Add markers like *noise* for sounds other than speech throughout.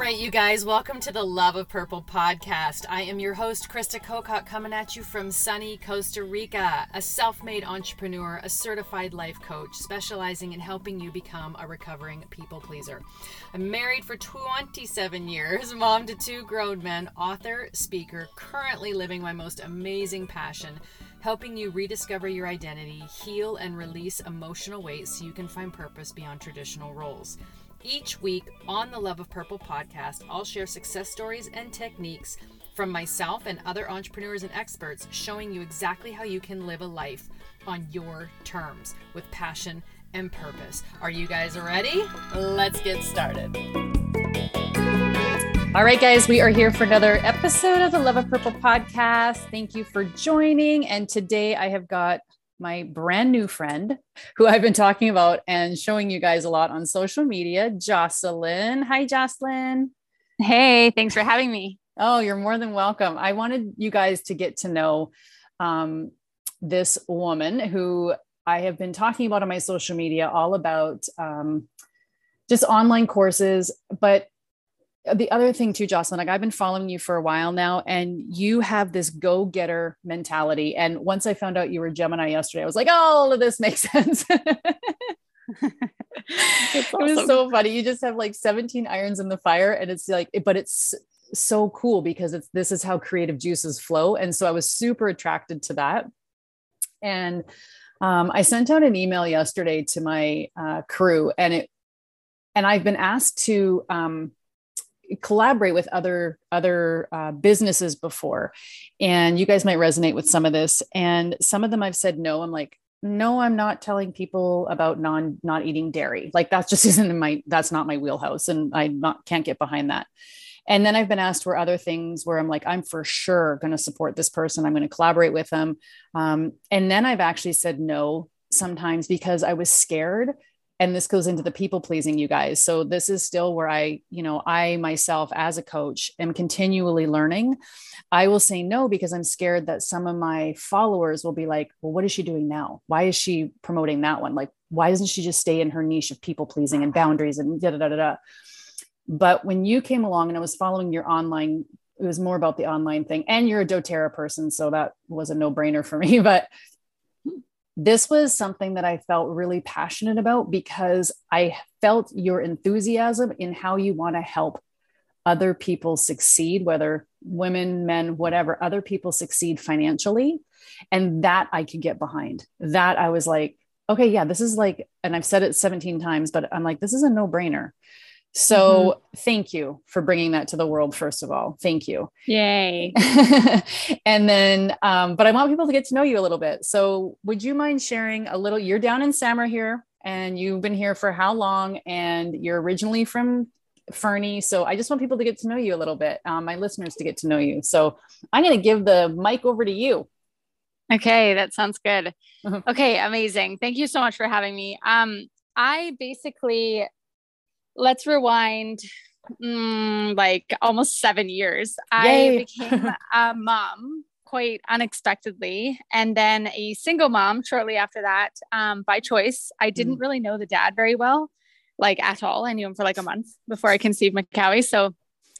right, you guys, welcome to the Love of Purple podcast. I am your host, Krista Kokot, coming at you from sunny Costa Rica, a self made entrepreneur, a certified life coach, specializing in helping you become a recovering people pleaser. I'm married for 27 years, *laughs* mom to two grown men, author, speaker, currently living my most amazing passion helping you rediscover your identity, heal, and release emotional weight so you can find purpose beyond traditional roles. Each week on the Love of Purple podcast, I'll share success stories and techniques from myself and other entrepreneurs and experts showing you exactly how you can live a life on your terms with passion and purpose. Are you guys ready? Let's get started. All right, guys, we are here for another episode of the Love of Purple podcast. Thank you for joining. And today I have got my brand new friend who I've been talking about and showing you guys a lot on social media, Jocelyn. Hi, Jocelyn. Hey, thanks for having me. Oh, you're more than welcome. I wanted you guys to get to know um, this woman who I have been talking about on my social media, all about um, just online courses, but the other thing too, Jocelyn, like I've been following you for a while now, and you have this go-getter mentality. And once I found out you were Gemini yesterday, I was like, oh, all of this makes *laughs* sense. *laughs* it was so funny. You just have like 17 irons in the fire, and it's like, but it's so cool because it's this is how creative juices flow. And so I was super attracted to that. And um, I sent out an email yesterday to my uh, crew, and it and I've been asked to um, collaborate with other other uh, businesses before. And you guys might resonate with some of this. And some of them i've said no. I'm like no i'm not telling people about non not eating dairy. Like that just *laughs* isn't in my that's not my wheelhouse. And i not can't get behind that. And then i've been asked for other things where i'm like i'm for sure going to support this person. I'm going to collaborate with them. Um, and then i've actually said no sometimes because i was scared and this goes into the people pleasing you guys. So this is still where i you know i myself as a coach am continually learning. I will say no because i'm scared that some of my followers will be like well what is she doing now? Why is she promoting that one? Like why doesn't she just stay in her niche of people pleasing and boundaries and da da da da but when you came along and i was following your online it was more about the online thing and you're a doterra person so that was a no-brainer for me. *laughs* But this was something that I felt really passionate about because I felt your enthusiasm in how you want to help other people succeed, whether women, men, whatever, other people succeed financially. And that I could get behind. That I was like, okay, yeah, this is like, and I've said it 17 times, but I'm like, this is a no brainer. So mm-hmm. thank you for bringing that to the world, first of all. Thank you. Yay. *laughs* and then, um, but I want people to get to know you a little bit. So would you mind sharing a little? You're down in Samara here and you've been here for how long? And you're originally from Fernie. So I just want people to get to know you a little bit, um, my listeners to get to know you. So I'm going to give the mic over to you. Okay, that sounds good. Uh-huh. Okay, amazing. Thank you so much for having me. Um, I basically let's rewind mm, like almost seven years. Yay. I *laughs* became a mom quite unexpectedly and then a single mom shortly after that um, by choice. I didn't mm. really know the dad very well, like at all. I knew him for like a month before I conceived McCowie. So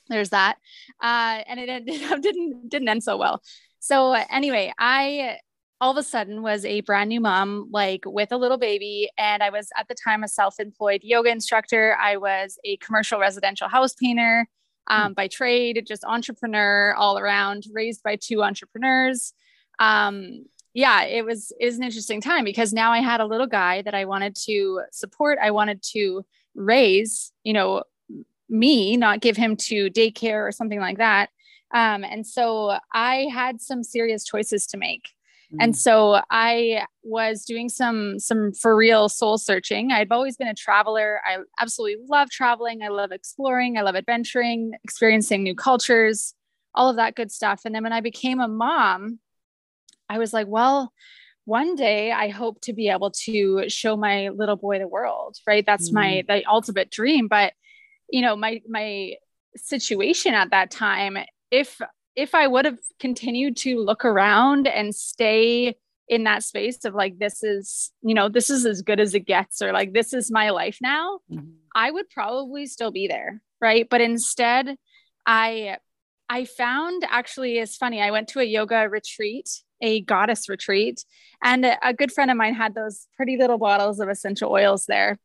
there's that. Uh, and it ended *laughs* up didn't didn't end so well. So anyway, I all of a sudden was a brand new mom, like with a little baby. And I was at the time a self employed yoga instructor. I was a commercial residential house painter um, mm. by trade, just entrepreneur all around, raised by two entrepreneurs. Um, yeah, it was is an interesting time because now I had a little guy that I wanted to support. I wanted to raise, you know, me, not give him to daycare or something like that. Um, and so I had some serious choices to make. And mm. so I was doing some some for real soul searching. I've always been a traveler. I absolutely love traveling. I love exploring. I love adventuring, experiencing new cultures, all of that good stuff. And then when I became a mom, I was like, well, one day I hope to be able to show my little boy the world, right? That's mm. my the ultimate dream, but you know, my my situation at that time if if I would have continued to look around and stay in that space of like, this is, you know, this is as good as it gets, or like, this is my life now, mm-hmm. I would probably still be there, right? But instead, I I found actually it's funny. I went to a yoga retreat, a goddess retreat, and a good friend of mine had those pretty little bottles of essential oils there.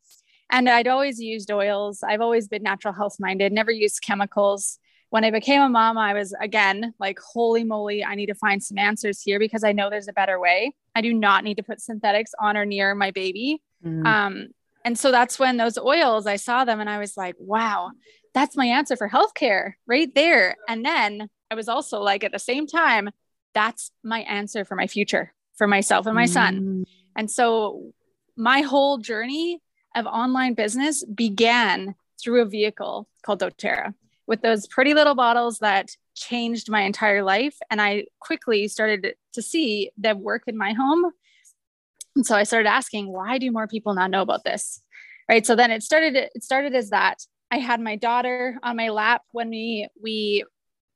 And I'd always used oils. I've always been natural health minded, never used chemicals. When I became a mom, I was again like, holy moly, I need to find some answers here because I know there's a better way. I do not need to put synthetics on or near my baby. Mm. Um, and so that's when those oils, I saw them and I was like, wow, that's my answer for healthcare right there. And then I was also like, at the same time, that's my answer for my future, for myself and my son. Mm. And so my whole journey of online business began through a vehicle called doTERRA with those pretty little bottles that changed my entire life. And I quickly started to see the work in my home and so I started asking, why do more people not know about this? Right. So then it started, it started as that I had my daughter on my lap when we, we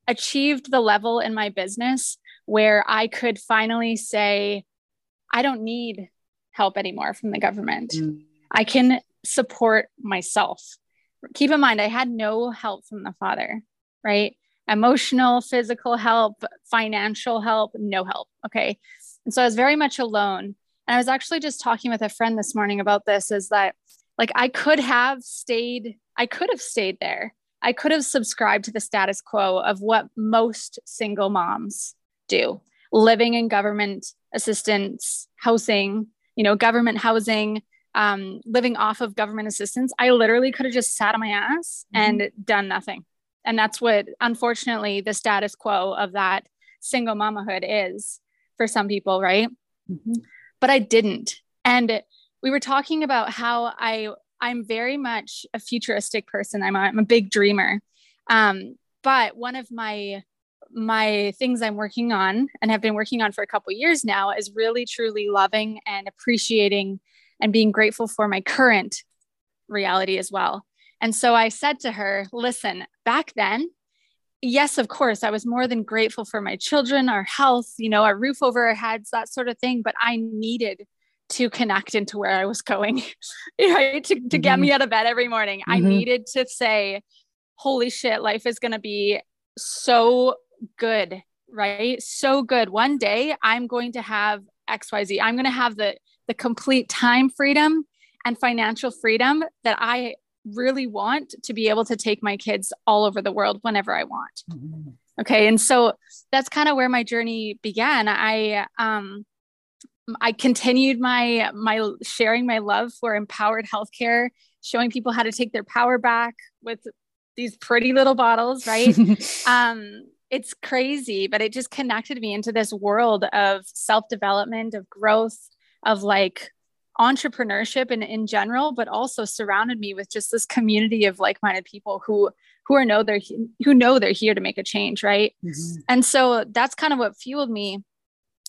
achieved the level in my business where I could finally say, I don't need help anymore from the government. Mm. I can support myself. Keep in mind, I had no help from the father, right? Emotional, physical help, financial help, no help. Okay. And so I was very much alone. And I was actually just talking with a friend this morning about this is that like I could have stayed, I could have stayed there. I could have subscribed to the status quo of what most single moms do living in government assistance, housing, you know, government housing, um, living off of government assistance. I literally could have just sat on my ass mm-hmm. and done nothing. And that's what, unfortunately, the status quo of that single mamahood is for some people, right? Mm-hmm but I didn't. And we were talking about how I I'm very much a futuristic person. I'm a, I'm a big dreamer. Um, but one of my my things I'm working on and have been working on for a couple years now is really truly loving and appreciating and being grateful for my current reality as well. And so I said to her, listen, back then yes, of course, I was more than grateful for my children, our health, you know, our roof over our heads, that sort of thing. But I needed to connect into where I was going, *laughs* right? To, to mm-hmm. get me out of bed every morning. Mm-hmm. I needed to say, holy shit, life is going to be so good, right? So good. One day I'm going to have XYZ. I'm going to have the, the complete time freedom and financial freedom that I really want to be able to take my kids all over the world whenever I want. Mm-hmm. Okay. And so that's kind of where my journey began. I, um, I continued my my sharing my love for empowered healthcare, showing people how to take their power back with these pretty little bottles, right? *laughs* um, it's crazy, but it just connected me into this world of self development, of growth, of like entrepreneurship and in general, but also surrounded me with just this community of like-minded people who who are know they're who know they're here to make a change, right? Mm-hmm. And so that's kind of what fueled me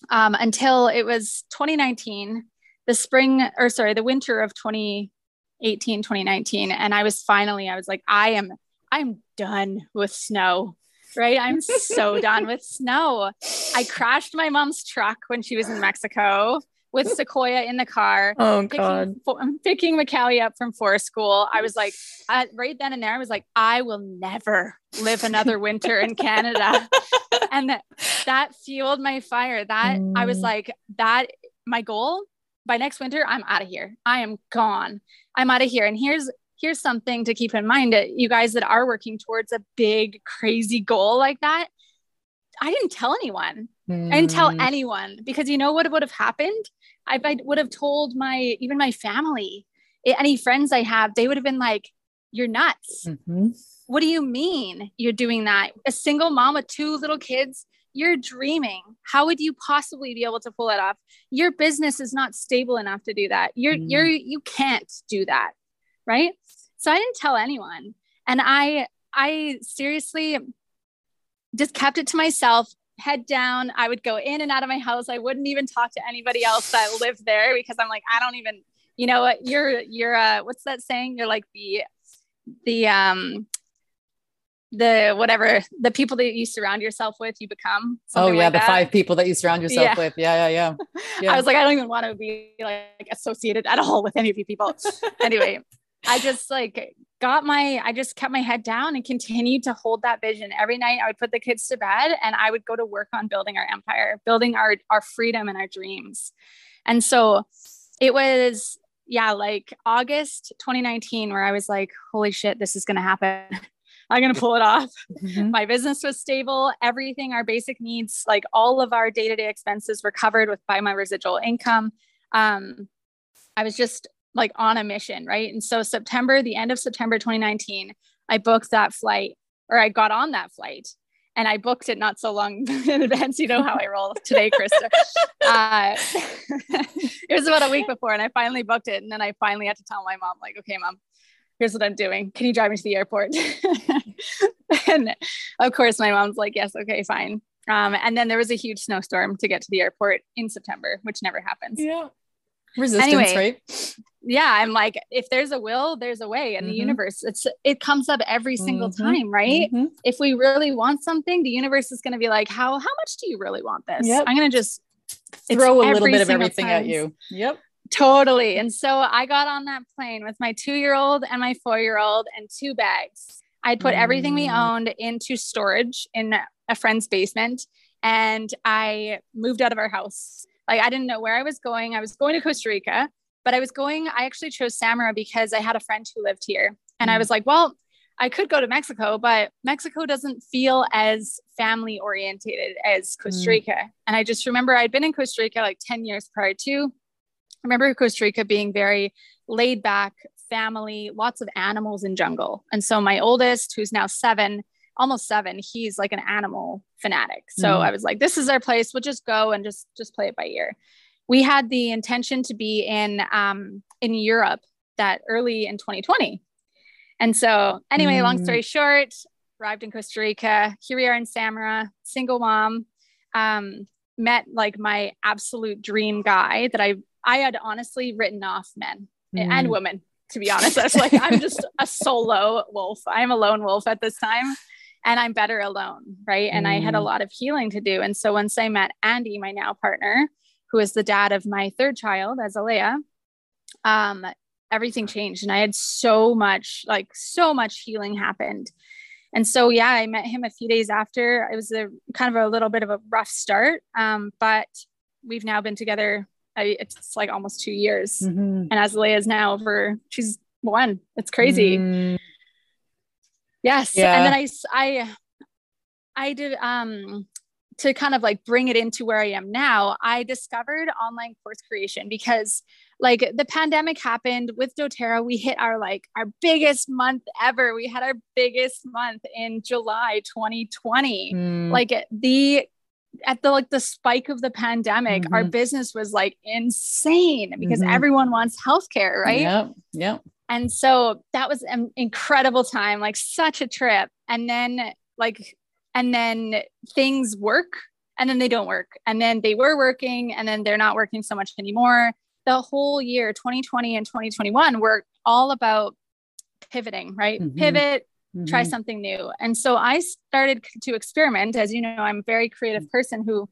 um, until it was 2019, the spring or sorry, the winter of 2018, 2019, and I was finally I was like, I am I'm done with snow right? I'm so *laughs* done with snow. I crashed my mom's truck when she was in Mexico with Sequoia in the car. *laughs* Oh picking, God! Picking Macallie up from forest school, I was like, right then and there, I was like, I will never live another winter in Canada, *laughs* and that that fueled my fire. That mm. I was mm. like, that my goal by next winter, I'm out of here. I am gone. I'm out of here. And here's here's something to keep in mind that you guys that are working towards a big crazy goal like that I didn't tell anyone. Mm. I didn't tell mm. anyone because you know what would have happened? I, I would have told my even my family, any friends I have, they would have been like, "You're nuts." Mm-hmm. What do you mean you're doing that? A single mom with two little kids, you're dreaming. How would you possibly be able to pull it off? Your business is not stable enough to do that. You're mm. you're you can't do that, right? So I didn't tell anyone, and I I seriously just kept it to myself head down. I would go in and out of my house. I wouldn't even talk to anybody else that lived there because I'm like, I don't even, you know what, you're, you're, uh, what's that saying? You're like the, the, um, the whatever the people that you surround yourself with you become oh yeah like the that. five people that you surround yourself yeah. with yeah yeah yeah, *laughs* yeah. i was like i don't even want to be like associated at all with any of you people *laughs* anyway I just like got my, I just kept my head down and continued to hold that vision. Every night I would put the kids to bed and I would go to work on building our empire, building our, our freedom and our dreams. And so it was, yeah, like August 2019, where I was like, holy shit, this is going to happen. *laughs* I'm going to pull it off. Mm-hmm. My business was stable. Everything, our basic needs, like all of our day to day expenses were covered with by my residual income. Um, I was just like on a mission, right? And so September, the end of September 2019, I booked that flight or I got on that flight and I booked it not so long *laughs* in advance. You know how I roll today, Krista. *laughs* Uh, *laughs* it was about a week before, and I finally booked it. And then I finally had to tell my mom, like, okay, mom, here's what I'm doing. Can you drive me to the airport? and of course, my mom's like, yes, okay, fine. Um, and then there was a huge snowstorm to get to the airport in September, which never happens. Yeah. Resistance, anyway, right? Yeah, I'm like, if there's a will, there's a way in mm-hmm. the universe. It's it comes up every single mm-hmm. time, right? Mm-hmm. If we really want something, the universe is going to be like, how how much do you really want this? Yep. I'm going to just throw a little bit of everything time. at you. Yep. Totally. And so I got on that plane with my two year old and my four year old and two bags. I'd put everything we mm. owned into storage in a friend's basement and I moved out of our house. Like I didn't know where I was going. I was going to Costa Rica, but I was going, I actually chose Samara because I had a friend who lived here. And mm. I was like, well, I could go to Mexico, but Mexico doesn't feel as family orientated as Costa mm. Rica. Mm. And I just remember I'd been in Costa Rica like 10 years prior to. I remember Costa Rica being very laid back, family, lots of animals in jungle. And so my oldest, who's now seven, almost seven, he's like an animal fanatic. So mm. I was like, this is our place. We'll just go and just just play it by ear. We had the intention to be in um, in Europe that early in 2020. And so anyway, mm. long story short, arrived in Costa Rica. Here we are in Samara, single mom. Um, met like my absolute dream guy that I I had honestly written off men mm. and women, to be honest. I was like, I'm just *laughs* a solo wolf. I'm a lone wolf at this time and I'm better alone. Right. And mm. I had a mm. lot of healing to do. And so once I met Andy, my now partner, who is the dad of my third child, Azalea, um, everything changed. And I had so much, like, so much healing happened. And so, yeah, I met him a few days after. It was a kind of a little bit of a rough start, um, but we've now been together I, it's like almost two years. Mm-hmm. And Azalea is now over, she's one. It's crazy. Mm. Yes. Yeah. And then I, I, I did, um, to kind of like bring it into where I am now, I discovered online course creation because like the pandemic happened with doTERRA. We hit our like our biggest month ever. We had our biggest month in July 2020. Mm. Like the at the like the spike of the pandemic, mm-hmm. our business was like insane because mm-hmm. everyone wants healthcare, right? Yep. Yep. And so that was an incredible time, like such a trip. And then like and then things work and then they don't work. And then they were working and then they're not working so much anymore. The whole year 2020 and 2021 were all about pivoting, right? Mm-hmm. Pivot, mm-hmm. try something new. And so I started to experiment. As you know, I'm a very creative person who,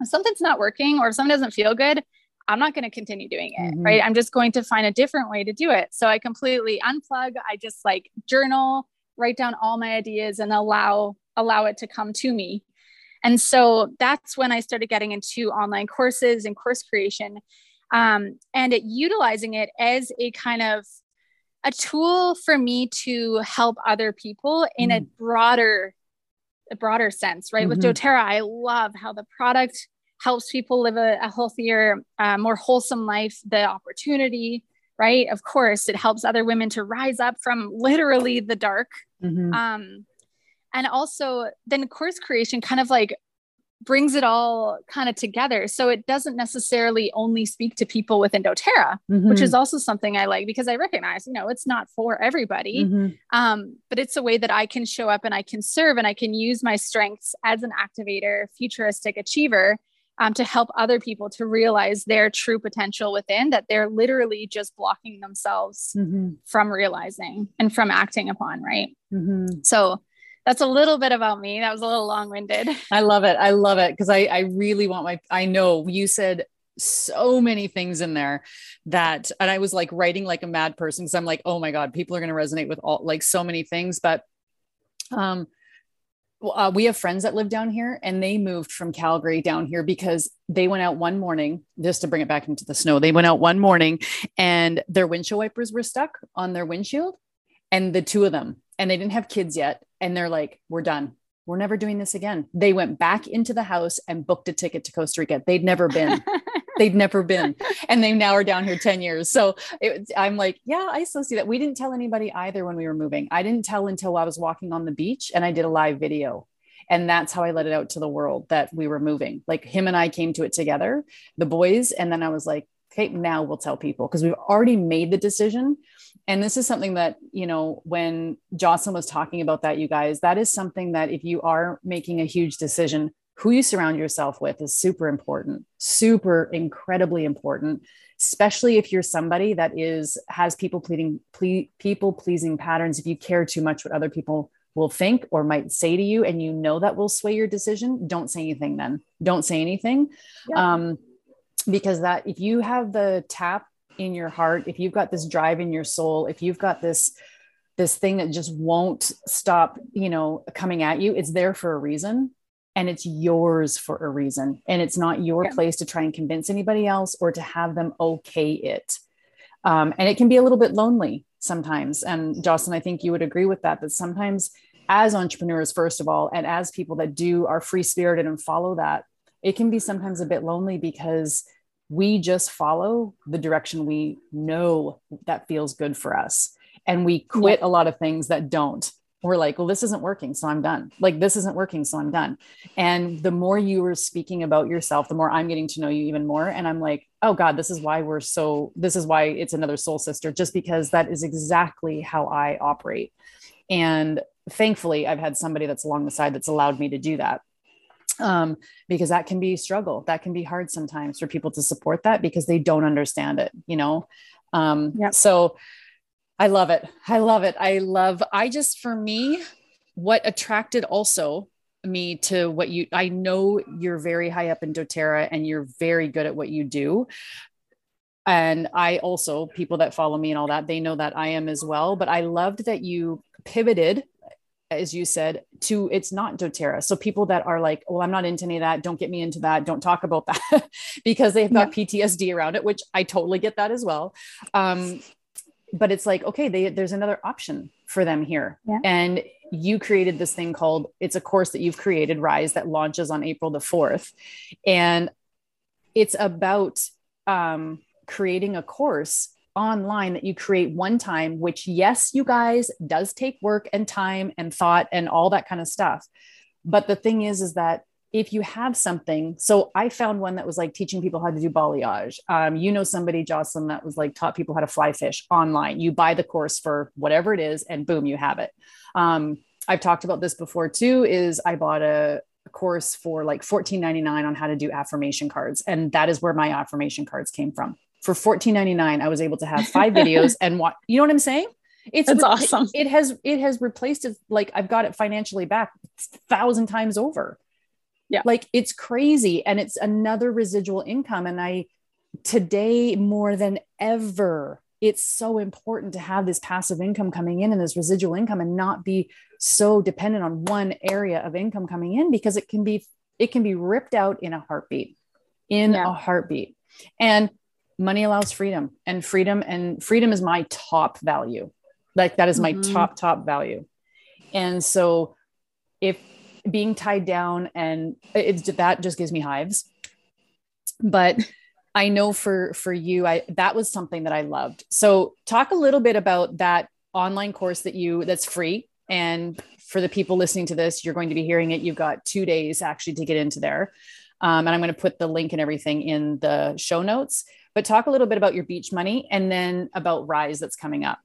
if something's not working or if something doesn't feel good, I'm not going to continue doing it, mm-hmm. right? I'm just going to find a different way to do it. So I completely unplug. I just like journal, write down all my ideas and allow allow it to come to me. And so that's when I started getting into online courses and course creation um, and utilizing it as a kind of a tool for me to help other people in mm. a broader a broader sense right mm-hmm. with doterra i love how the product helps people live a, a healthier uh, more wholesome life the opportunity right of course it helps other women to rise up from literally the dark mm-hmm. um, and also then course creation kind of like brings it all kind of together. So it doesn't necessarily only speak to people within doTERRA, mm-hmm. which is also something I like because I recognize, you know, it's not for everybody. Mm-hmm. Um, but it's a way that I can show up and I can serve and I can use my strengths as an activator, futuristic achiever um, to help other people to realize their true potential within that they're literally just blocking themselves mm-hmm. from realizing and from acting upon. Right. Mm-hmm. So that's a little bit about me. That was a little long winded. *laughs* I love it. I love it because I, I really want my, I know you said so many things in there that, and I was like writing like a mad person because I'm like, oh my God, people are going to resonate with all like so many things. But um, uh, we have friends that live down here and they moved from Calgary down here because they went out one morning just to bring it back into the snow. They went out one morning and their windshield wipers were stuck on their windshield and the two of them, and they didn't have kids yet. And they're like, we're done. We're never doing this again. They went back into the house and booked a ticket to Costa Rica. They'd never been. *laughs* they'd never been and they now are down here 10 years. So it, i'm like yeah i still see that. We didn't tell anybody either when we were moving. I didn't tell until i was walking on the beach and i did a live video. And that's how i let it out to the world that we were moving. Like him and i came to it together the boys and then i was like okay now we'll tell people. Because we've already made the decision. And this is something that you know when jocelyn was talking about that you guys that is something that if you are making a huge decision who you surround yourself with is super important super incredibly important especially if you're somebody that is has people pleading ple- people pleasing patterns. If you care too much what other people will think or might say to you and you know that will sway your decision don't say anything then. Don't say anything. Yeah. um, because that if you have the tap in your heart if you've got this drive in your soul if you've got this this thing that just won't stop you know coming at you it's there for a reason and it's yours for a reason. And it's not your yeah. place to try and convince anybody else or to have them okay it. Um, and it can be a little bit lonely sometimes. And jocelyn i think you would agree with that that sometimes as entrepreneurs first of all and as people that do are free spirited and follow that it can be sometimes a bit lonely because we just follow the direction we know that feels good for us. And we quit yeah. a lot of things that don't we're like, well, this isn't working. So I'm done. Like, this isn't working. So I'm done. And the more you were speaking about yourself, the more I'm getting to know you even more. And I'm like, oh God, this is why we're so, this is why it's another soul sister, just because that is exactly how I operate. And thankfully, I've had somebody that's along the side that's allowed me to do that. Um, because that can be struggle. That can be hard sometimes for people to support that because they don't understand it, you know? Um, yeah. So, I love it. I love it. I love, I just, for me, what attracted also me to what you, I know you're very high up in doTERRA and you're very good at what you do. And I also, people that follow me and all that, they know that I am as well. But I loved that you pivoted as you said, to it's not doTERRA. So people that are like, well, I'm not into any of that, don't get me into that, don't talk about that *laughs* because they've got yeah. PTSD around it, which I totally get that as well. Um, but it's like okay they, there's another option for them here. Yeah. and you created this thing called it's a course that you've created rise that launches on april the 4th and it's about um, creating a course online that you create one time which yes you guys does take work and time and thought and all that kind of stuff. But the thing is is that if you have something, so I found one that was like teaching people how to do balayage. Um, you know, somebody, Jocelyn, that was like taught people how to fly fish online. You buy the course for whatever it is, and boom, you have it. Um, I've talked about this before too. Is I bought a, a course for like $14.99 on how to do affirmation cards, and that is where my affirmation cards came from. For $14.99, I was able to have five videos *laughs* and what you know what I'm saying? It's re- awesome. It has it has replaced it like I've got it financially back thousand times over. Yeah. Like it's crazy. And it's another residual income. And I, today more than ever, it's so important to have this passive income coming in and this residual income and not be so dependent on one area of income coming in because it can be it can be ripped out in a heartbeat in yeah. a heartbeat and money allows freedom and freedom and freedom is my top value like that is my mm-hmm. top top value and so if being tied down and it's that just gives me hives. But i know for for you i that was something that i loved. So talk a little bit about that online course that you that's free. And for the people listening to this you're going to be hearing it. You've got two days actually to get into there. Um, and i'm going to put the link and everything in the show notes. But talk a little bit about your beach money and then about rise that's coming up.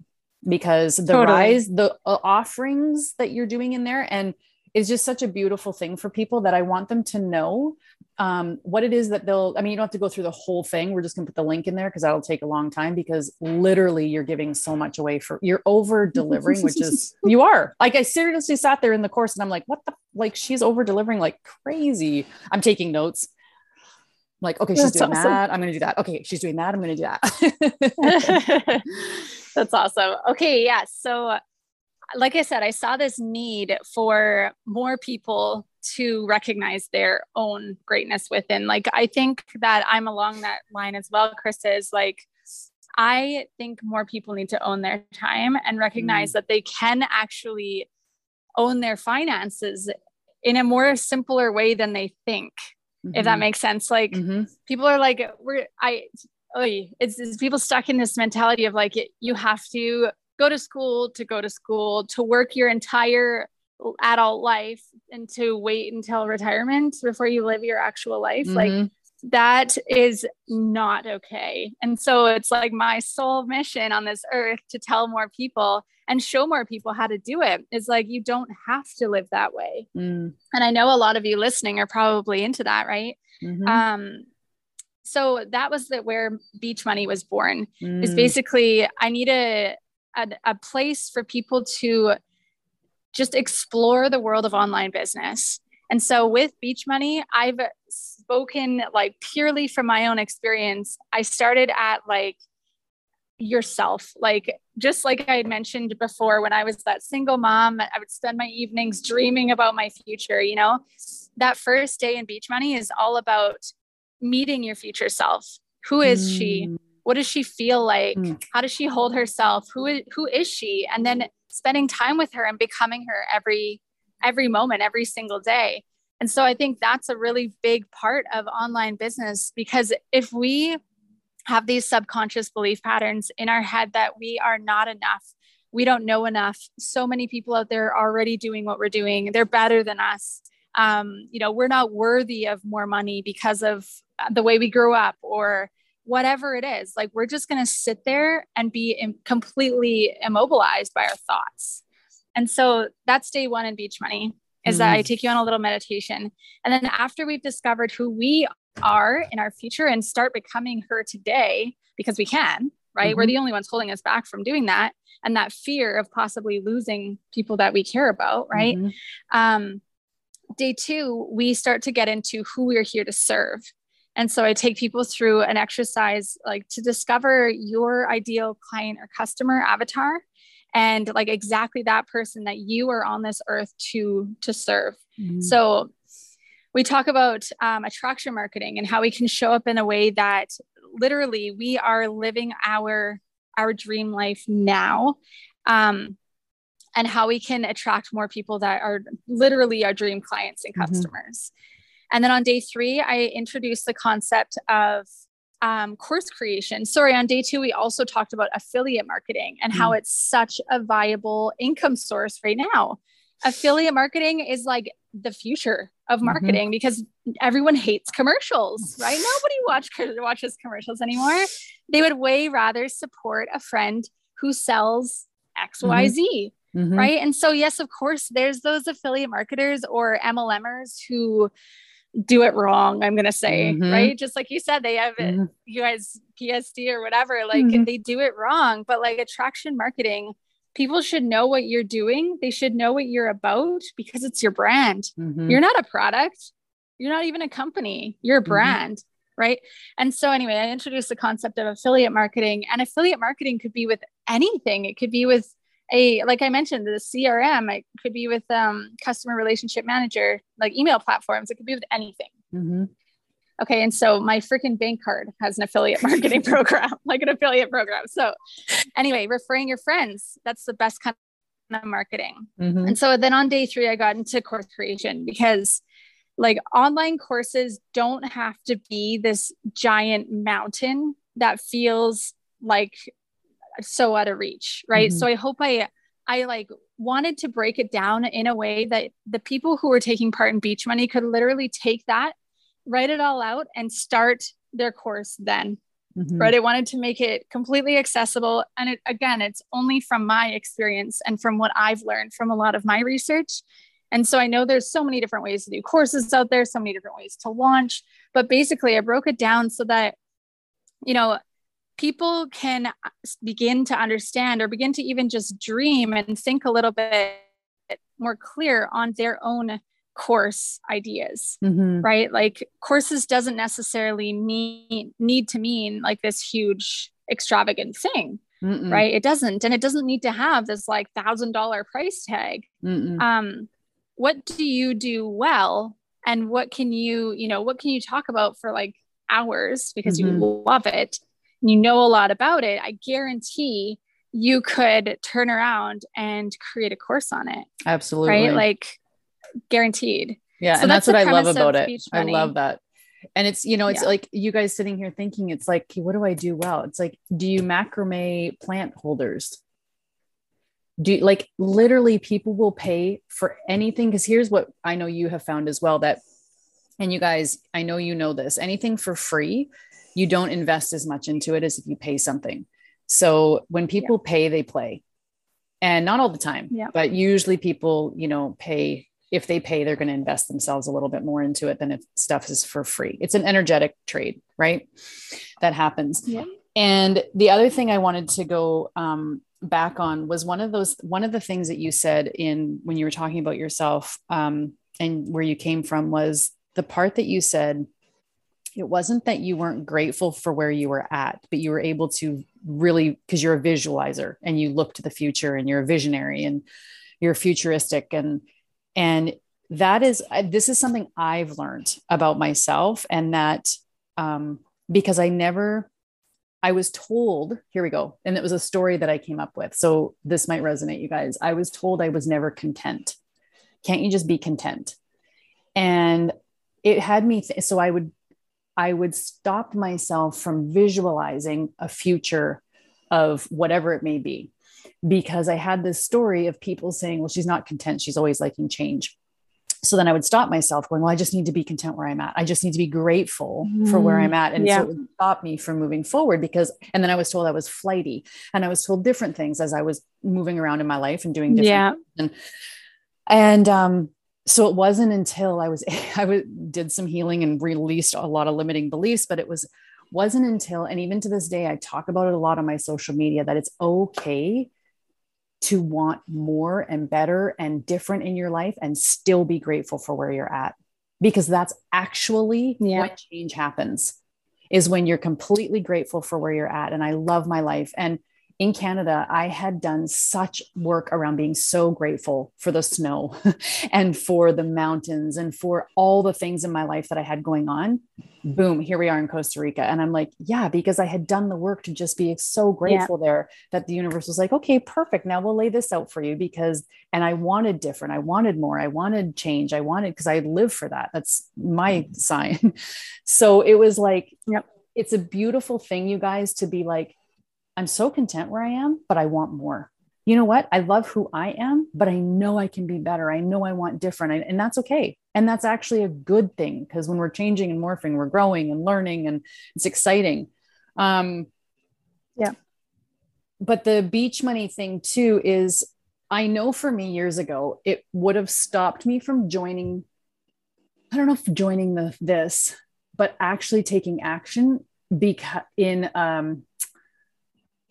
Because the totally. rise the uh, offerings that you're doing in there and is just such a beautiful thing for people that I want them to know um, what it is that they'll. I mean, you don't have to go through the whole thing. We're just going to put the link in there because that'll take a long time because literally you're giving so much away for you're over delivering, which is *laughs* you are. Like I seriously sat there in the course and I'm like, what the like she's over delivering like crazy. I'm taking notes. like, okay, she's That's doing awesome. that. I'm going to do that. Okay, she's doing that. I'm going to do that. *laughs* *laughs* That's awesome. Okay. Yeah. So, like I said, I saw this need for more people to recognize their own greatness within. Like, I think that I'm along that line as well, Chris, is like, I think more people need to own their time and recognize mm. that they can actually own their finances in a more simpler way than they think mm-hmm. if that mm-hmm. makes sense like mm-hmm. people are like we're i oh it's, it's people stuck in this mentality of like you have to go to school to go to school to work your entire adult life and to wait until retirement before you live your actual life mm-hmm. like that is not okay. And so it's like my sole mission on this earth to tell more people and show more people how to do it is like you don't have to live that way. Mm. And I know a lot of you listening are probably into that, right? Mm-hmm. Um, so that was the, where Beach Money was born. Mm. Is basically I need a, a place for people to just explore the world of online business. And so with Beach Money, I've spoken like purely from my own experience. I started at like yourself, like just like I had mentioned before, when I was that single mom, I would spend my evenings dreaming about my future. You know, that first day in Beach Money is all about meeting your future self. Who is mm. she? What does she feel like? Mm. How does she hold herself? Who is, who is she? And then spending time with her and becoming her every every moment, every single day. And so I think that's a really big part of online business because if we have these subconscious belief patterns in our head that we are not enough, we don't know enough, so many people out there are already doing what we're doing, they're better than us. Um, you know, we're not worthy of more money because of the way we grew up or whatever it is. Like, we're just going to sit there and be Im- completely immobilized by our thoughts. And so that's day one in Beach Money is mm. that I mm. take you on a little meditation. And then after we've discovered who we are in our future and start becoming her today, because we can, right? Mm-hmm. We're the only ones holding us back from doing that. And that fear of possibly losing people that we care about, right? Mm-hmm. Um, day two, we start to get into who we're here to serve. And so I take people through an exercise like to discover your ideal client or customer avatar and like exactly that person that you are on this earth to to serve mm-hmm. so we talk about um, attraction marketing and how we can show up in a way that literally we are living our our dream life now um, and how we can attract more people that are literally our dream clients and mm-hmm. customers mm-hmm. And then on day three i introduced the concept of um, course creation. Sorry, on day two, we also talked about affiliate marketing and how mm. it's such a viable income source right now. Affiliate marketing is like the future of mm-hmm. marketing mm-hmm. because everyone hates commercials, right? *laughs* Nobody watch, watches commercials anymore. They would way rather support a friend who sells XYZ. Mm-hmm. mm-hmm. Right. And so, yes, of course, there's those affiliate marketers or MLMers who do it wrong i'm gonna say mm-hmm. right just like you said they have mm-hmm. you guys PTSD or whatever like mm-hmm. they do it wrong but like attraction marketing people should know what you're doing they should know what you're about because it's your brand mm-hmm. you're not a product you're not even a company you're a mm-hmm. brand right and so anyway i introduced the concept of affiliate marketing and affiliate marketing could be with anything it could be with a like I mentioned, the CRM. It could be with um, customer relationship manager, like email platforms. It could be with anything. Mm-hmm. Okay, and so my freaking bank card has an affiliate *laughs* marketing program, *laughs* like an affiliate program. So, anyway, referring your friends. That's the best kind of marketing. Mm-hmm. And so then on day three, I got into course creation because like online courses don't have to be this giant mountain that feels like so out of reach right mm-hmm. so i hope i i like wanted to break it down in a way that the people who were taking part in beach money could literally take that write it all out and start their course then mm-hmm. right i wanted to make it completely accessible and it, again it's only from my experience and from what i've learned from a lot of my research and so i know there's so many different ways to do courses out there so many different ways to launch but basically i broke it down so that you know people can uh, begin to understand or begin to even just dream and think a little bit more clear on their own course ideas mm-hmm. right like courses doesn't necessarily mean need to mean like this huge extravagant thing Mm-mm. right it doesn't and it doesn't need to have this like thousand dollar price tag Mm-mm. um what do you do well and what can you you know what can you talk about for like hours because mm-hmm. you love it you know a lot about it i guarantee you could turn around and create a course on it absolutely. Right like guaranteed. Yeah so and that's, that's what i love about it. I love that. And it's you know it's yeah. like you guys sitting here thinking it's like what do i do well? It's like do you macrame plant holders? Do you, like literally people will pay for anything because here's what i know you have found as well that and you guys i know you know this anything for free you don't invest as much into it as if you pay something so when people yeah. pay they play and not all the time yeah. but usually people you know pay if they pay, they're going to invest themselves a little bit more into it than if stuff is for free. It's an energetic trade, right? That happens. Yeah. And the other thing I wanted to go um, back on was one of those one of the things that you said in when you were talking about yourself um, and where you came from was the part that you said it wasn't that you weren't grateful for where you were at, but you were able to really because you're a visualizer and you look to the future and you're a visionary and you're futuristic and and that is this is something i've learned about myself and that um, because i never i was told here we go and it was a story that i came up with. So this might resonate you guys. I was told i was never content. Can't you just be content? And it had me th- so i would i would stop myself from visualizing a future of whatever it may be because I had this story of people saying, well, she's not content. She's always liking change. So then I would stop myself going, well, I just need to be content where I'm at. I just need to be grateful mm, for where I'm at. And yeah. so it would stop me from moving forward because, and then I was told I was flighty and I was told different things as I was moving around in my life and doing different yeah. And, and, um, so it wasn't until I was, *laughs* I w- did some healing and released a lot of limiting beliefs, but it was, wasn't until, and even to this day, I talk about it a lot on my social media that it's okay to want more and better and different in your life and still be grateful for where you're at because that's actually yeah. what change happens is when you're completely grateful for where you're at and i love my life and in Canada, I had done such work around being so grateful for the snow *laughs* and for the mountains and for all the things in my life that I had going on. Mm-hmm. Boom, here we are in Costa Rica. And I'm like, yeah, because I had done the work to just be so grateful yeah. there that the universe was like, okay, perfect. Now we'll lay this out for you because, and I wanted different. I wanted more. I wanted change. I wanted, because I live for that. That's my mm-hmm. *laughs* sign. so it was like, yep. it's a beautiful thing, you guys, to be like, I'm so content where I am, but I want more. You know what? I love who I am, but I know I can be better. I know I want different. And that's okay. And that's actually a good thing because when we're changing and morphing, we're growing and learning and it's exciting. Um, yeah. But the beach money thing too is I know for me years ago, it would have stopped me from joining. I don't know if joining the this, but actually taking action because in um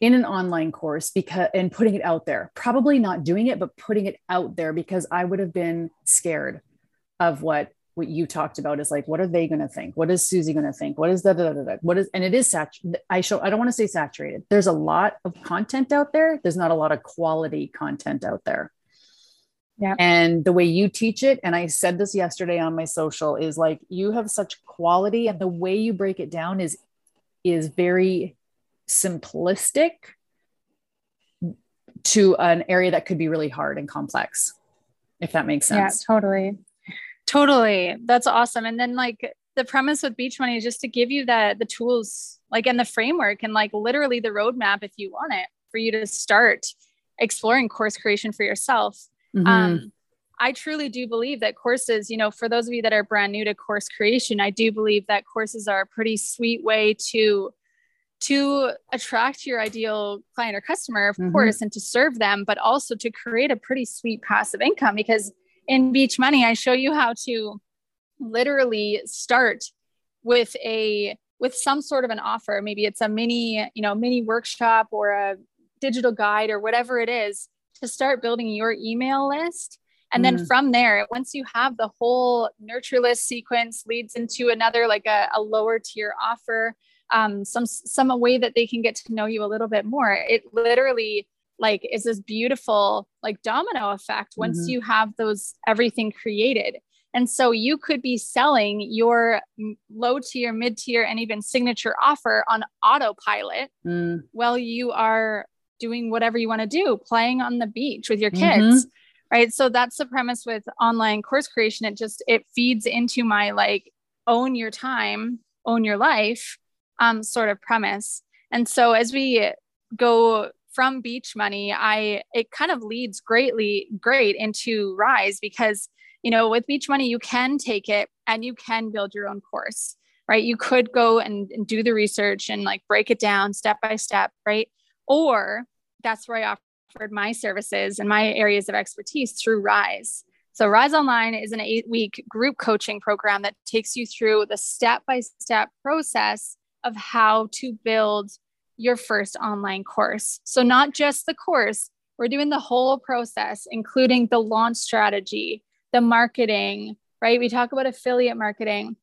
in an online course because and putting it out there probably not doing it but putting it out there because i would have been scared of what what you talked about is like what are they going to think? What is susie going to think? What is that what is and it is sat i show i don't want to say saturated. There's a lot of content out there. There's not a lot of quality content out there. Yeah. And the way you teach it, and I said this yesterday on my social, is like you have such quality, and the way you break it down is is very simplistic to an area that could be really hard and complex if that makes sense. yeah totally. Totally. That's awesome. And then like the premise with beach money is just to give you that the tools like and the framework and like literally the roadmap if you want it for you to start exploring course creation for yourself. Mm-hmm. um I truly do believe that courses, you know, for those of you that are brand new to course creation, I do believe that courses are a pretty sweet way to to attract your ideal client or customer, of mm-hmm. course, and to serve them, but also to create a pretty sweet passive income. Because in Beach Money, I show you how to literally start with a with some sort of an offer. Maybe it's a mini, you know, mini workshop or a digital guide or whatever it is to start building your email list And then mm. from there, once you have the whole nurture list sequence leads into another, like a, a lower tier offer, um, some, some way that they can get to know you a little bit more. It literally like is this beautiful like domino effect once mm-hmm. you have those everything created. And so you could be selling your low tier, mid tier, and even signature offer on autopilot mm. while you are doing whatever you want to do, playing on the beach with your kids. Mm-hmm right so that's the premise with online course creation it just it feeds into my like own your time own your life um, sort of premise. And so as we go from beach money i it kind of leads greatly great into rise because you know with beach money you can take it and you can build your own course right? You could go and, and do the research and like break it down step by step right? Or that's where i offer offered my services and my areas of expertise through Rise. So, Rise Online is an eight week group coaching program that takes you through the step by step process of how to build your first online course. So, not just the course, we're doing the whole process, including the launch strategy, the marketing, right? We talk about affiliate marketing,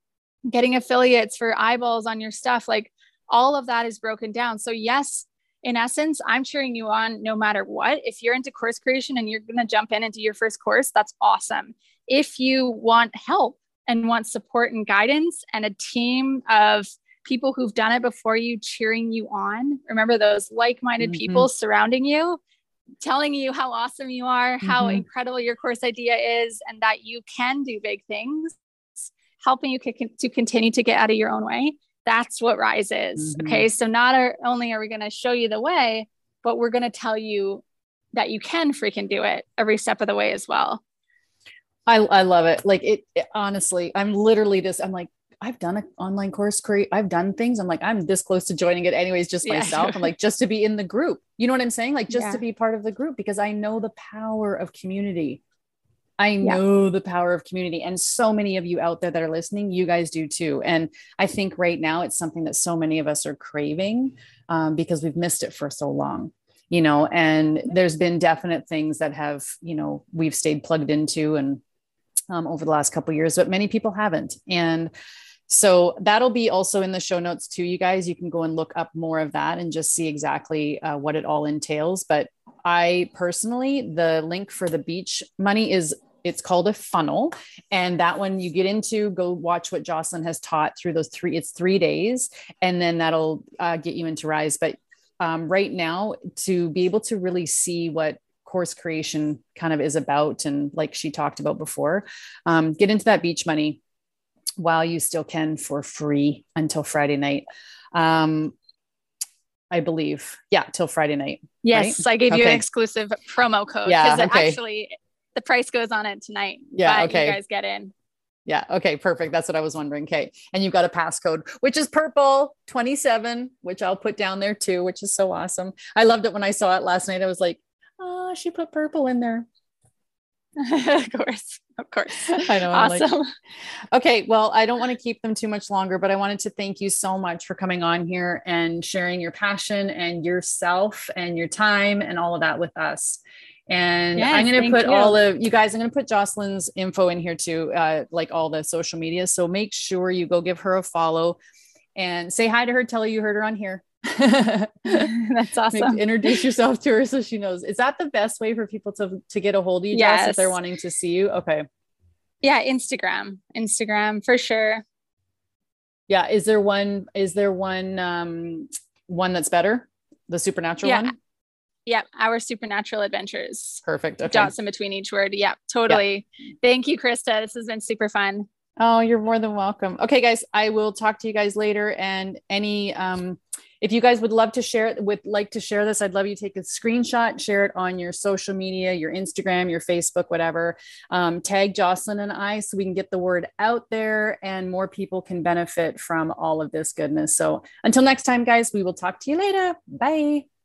getting affiliates for eyeballs on your stuff. Like all of that is broken down. So, yes, in essence, I'm cheering you on no matter what. If you're into course creation and you're going to jump in and do your first course, that's awesome. If you want help and want support and guidance and a team of people who've done it before you cheering you on, remember those like minded mm-hmm. people surrounding you, telling you how awesome you are, how mm-hmm. incredible your course idea is, and that you can do big things, helping you to continue to get out of your own way that's what rise is mm-hmm. okay so not only are we going to show you the way but we're going to tell you that you can freaking do it every step of the way as well i, I love it like it, it honestly i'm literally just i'm like I've done an online course create. I've done things. I'm like, I'm this close to joining it anyways, just yeah. myself. I'm like, just to be in the group. You know what I'm saying? Like just yeah. to be part of the group because I know the power of community. I know yeah. the power of community. And so many of you out there that are listening, you guys do too. And I think right now it's something that so many of us are craving um, because we've missed it for so long, you know, and there's been definite things that have, you know, we've stayed plugged into and um, over the last couple years, but many people haven't. And so that'll be also in the show notes too, you guys. You can go and look up more of that and just see exactly uh, what it all entails. But I personally, the link for the beach money is it's called a funnel and that one you get into go watch what jocelyn has taught through those three it's three days and then that'll uh, get you into rise but um, right now to be able to really see what course creation kind of is about and like she talked about before um, get into that beach money while you still can for free until friday night um, I believe. Yeah, till Friday night. Yes, right? I gave okay. you an exclusive promo code because yeah, okay. actually the price goes on it tonight. Yeah. okay. You guys get in. Yeah. Okay. Perfect. That's what I was wondering. Okay. And you've got a passcode, which is purple 27, which I'll put down there too, which is so awesome. I loved it when I saw it last night. I was like, oh, she put purple in there. *laughs* of course. *laughs* Of course. *laughs* I know. Awesome. Like, okay. Well, I don't want to keep them too much longer, but I wanted to thank you so much for coming on here and sharing your passion and yourself and your time and all of that with us. And yes, I'm going to put you. all of you guys, I'm going to put Jocelyn's info in here too, uh, like all the social media. So make sure you go give her a follow and say hi to her. Tell her you heard her on here. *laughs* *laughs* That's awesome. Make, introduce yourself to her so she knows. Is that the best way for people to, to get a hold of you, yes. Jess, if they're wanting to see you? Okay. Yeah, Instagram. Instagram for sure. Yeah. Is there one, is there one um one that's better? The supernatural yeah. one? Yep, our supernatural adventures. Perfect. Okay. Dots in between each word. Yep, totally. Yeah. Thank you, Krista. This has been super fun. Oh, you're more than welcome. Okay, guys, I will talk to you guys later. And any, um, if you guys would love to share it, would like to share this, I'd love you to take a screenshot, share it on your social media, your Instagram, your Facebook, whatever. Um, tag Jocelyn and I so we can get the word out there and more people can benefit from all of this goodness. So until next time, guys, we will talk to you later. Bye.